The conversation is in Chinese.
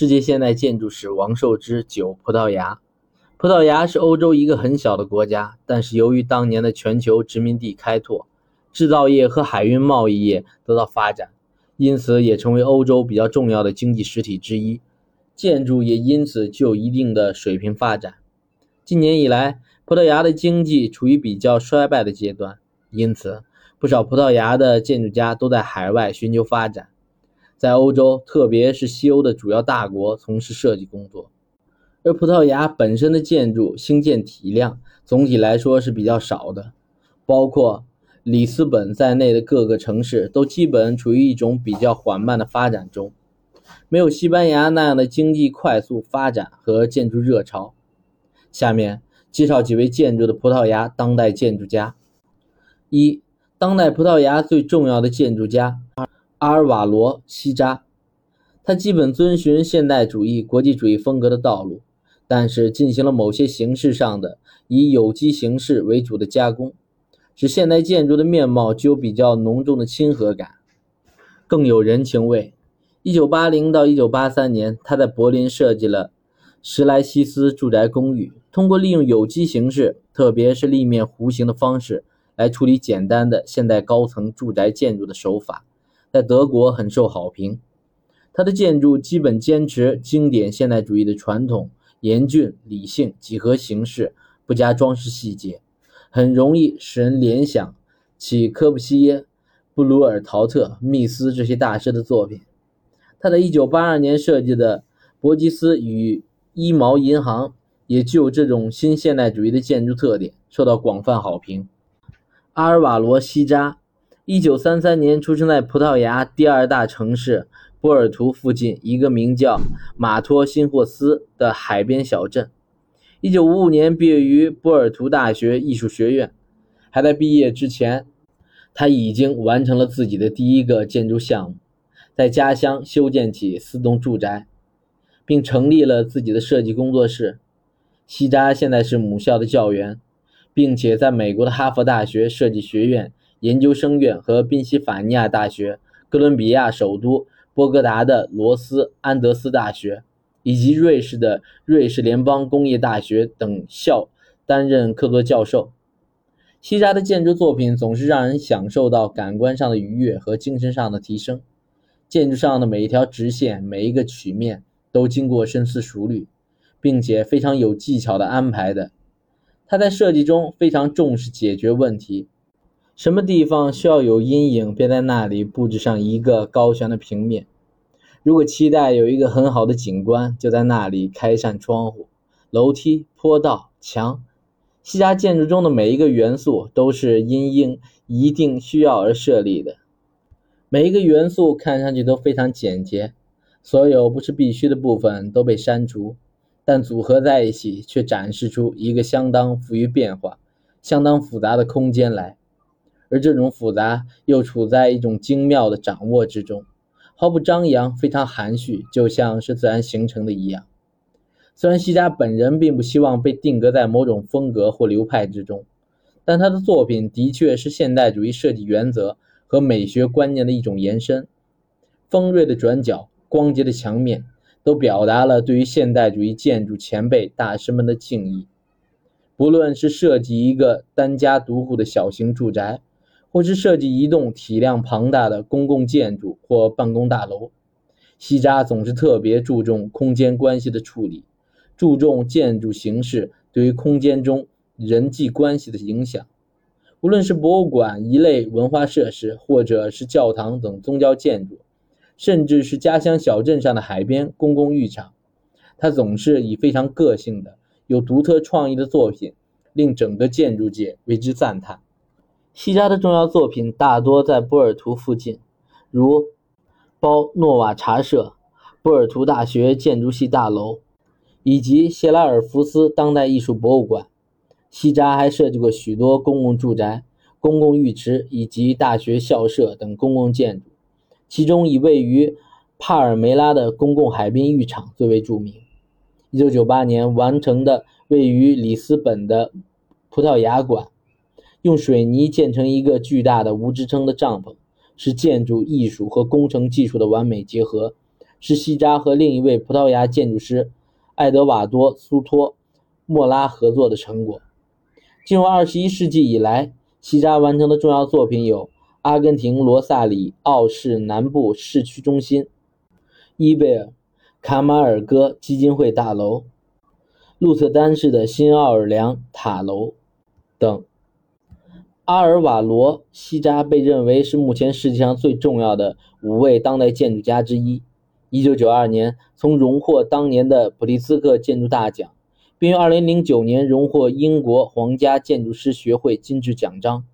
世界现代建筑史王寿之九葡萄牙。葡萄牙是欧洲一个很小的国家，但是由于当年的全球殖民地开拓，制造业和海运贸易业得到发展，因此也成为欧洲比较重要的经济实体之一。建筑也因此具有一定的水平发展。近年以来，葡萄牙的经济处于比较衰败的阶段，因此不少葡萄牙的建筑家都在海外寻求发展。在欧洲，特别是西欧的主要大国从事设计工作，而葡萄牙本身的建筑兴建体量总体来说是比较少的，包括里斯本在内的各个城市都基本处于一种比较缓慢的发展中，没有西班牙那样的经济快速发展和建筑热潮。下面介绍几位建筑的葡萄牙当代建筑家。一、当代葡萄牙最重要的建筑家。阿尔瓦罗·西扎，他基本遵循现代主义、国际主义风格的道路，但是进行了某些形式上的以有机形式为主的加工，使现代建筑的面貌具有比较浓重的亲和感，更有人情味。1980到1983年，他在柏林设计了施莱西斯住宅公寓，通过利用有机形式，特别是立面弧形的方式来处理简单的现代高层住宅建筑的手法。在德国很受好评，他的建筑基本坚持经典现代主义的传统，严峻、理性、几何形式，不加装饰细节，很容易使人联想起科布西耶、布鲁尔陶特、密斯这些大师的作品。他在1982年设计的伯吉斯与一毛银行也具有这种新现代主义的建筑特点，受到广泛好评。阿尔瓦罗·西扎。一九三三年出生在葡萄牙第二大城市波尔图附近一个名叫马托辛霍斯的海边小镇。一九五五年毕业于波尔图大学艺术学院。还在毕业之前，他已经完成了自己的第一个建筑项目，在家乡修建起四栋住宅，并成立了自己的设计工作室。西扎现在是母校的教员，并且在美国的哈佛大学设计学院。研究生院和宾夕法尼亚大学、哥伦比亚首都波哥达的罗斯安德斯大学，以及瑞士的瑞士联邦工业大学等校担任客座教授。西扎的建筑作品总是让人享受到感官上的愉悦和精神上的提升。建筑上的每一条直线、每一个曲面都经过深思熟虑，并且非常有技巧的安排的。他在设计中非常重视解决问题。什么地方需要有阴影，便在那里布置上一个高悬的平面；如果期待有一个很好的景观，就在那里开扇窗户、楼梯、坡道、墙。西家建筑中的每一个元素都是因应一定需要而设立的，每一个元素看上去都非常简洁，所有不是必须的部分都被删除，但组合在一起却展示出一个相当富于变化、相当复杂的空间来。而这种复杂又处在一种精妙的掌握之中，毫不张扬，非常含蓄，就像是自然形成的一样。虽然西加本人并不希望被定格在某种风格或流派之中，但他的作品的确是现代主义设计原则和美学观念的一种延伸。锋锐的转角、光洁的墙面，都表达了对于现代主义建筑前辈大师们的敬意。不论是设计一个单家独户的小型住宅，或是设计一栋体量庞大的公共建筑或办公大楼，西扎总是特别注重空间关系的处理，注重建筑形式对于空间中人际关系的影响。无论是博物馆一类文化设施，或者是教堂等宗教建筑，甚至是家乡小镇上的海边公共浴场，他总是以非常个性的、有独特创意的作品，令整个建筑界为之赞叹。西扎的重要作品大多在波尔图附近，如包诺瓦茶社、波尔图大学建筑系大楼以及谢拉尔福斯当代艺术博物馆。西扎还设计过许多公共住宅、公共浴池以及大学校舍等公共建筑，其中以位于帕尔梅拉的公共海滨浴场最为著名。1998年完成的位于里斯本的葡萄牙馆。用水泥建成一个巨大的无支撑的帐篷，是建筑艺术和工程技术的完美结合，是西扎和另一位葡萄牙建筑师爱德瓦多·苏托·莫拉合作的成果。进入二十一世纪以来，西扎完成的重要作品有阿根廷罗萨里奥市南部市区中心、伊贝尔·卡马尔戈基金会大楼、鹿特丹市的新奥尔良塔楼等。阿尔瓦罗·西扎被认为是目前世界上最重要的五位当代建筑家之一。1992年，曾荣获当年的普利兹克建筑大奖，并于2009年荣获英国皇家建筑师学会金质奖章。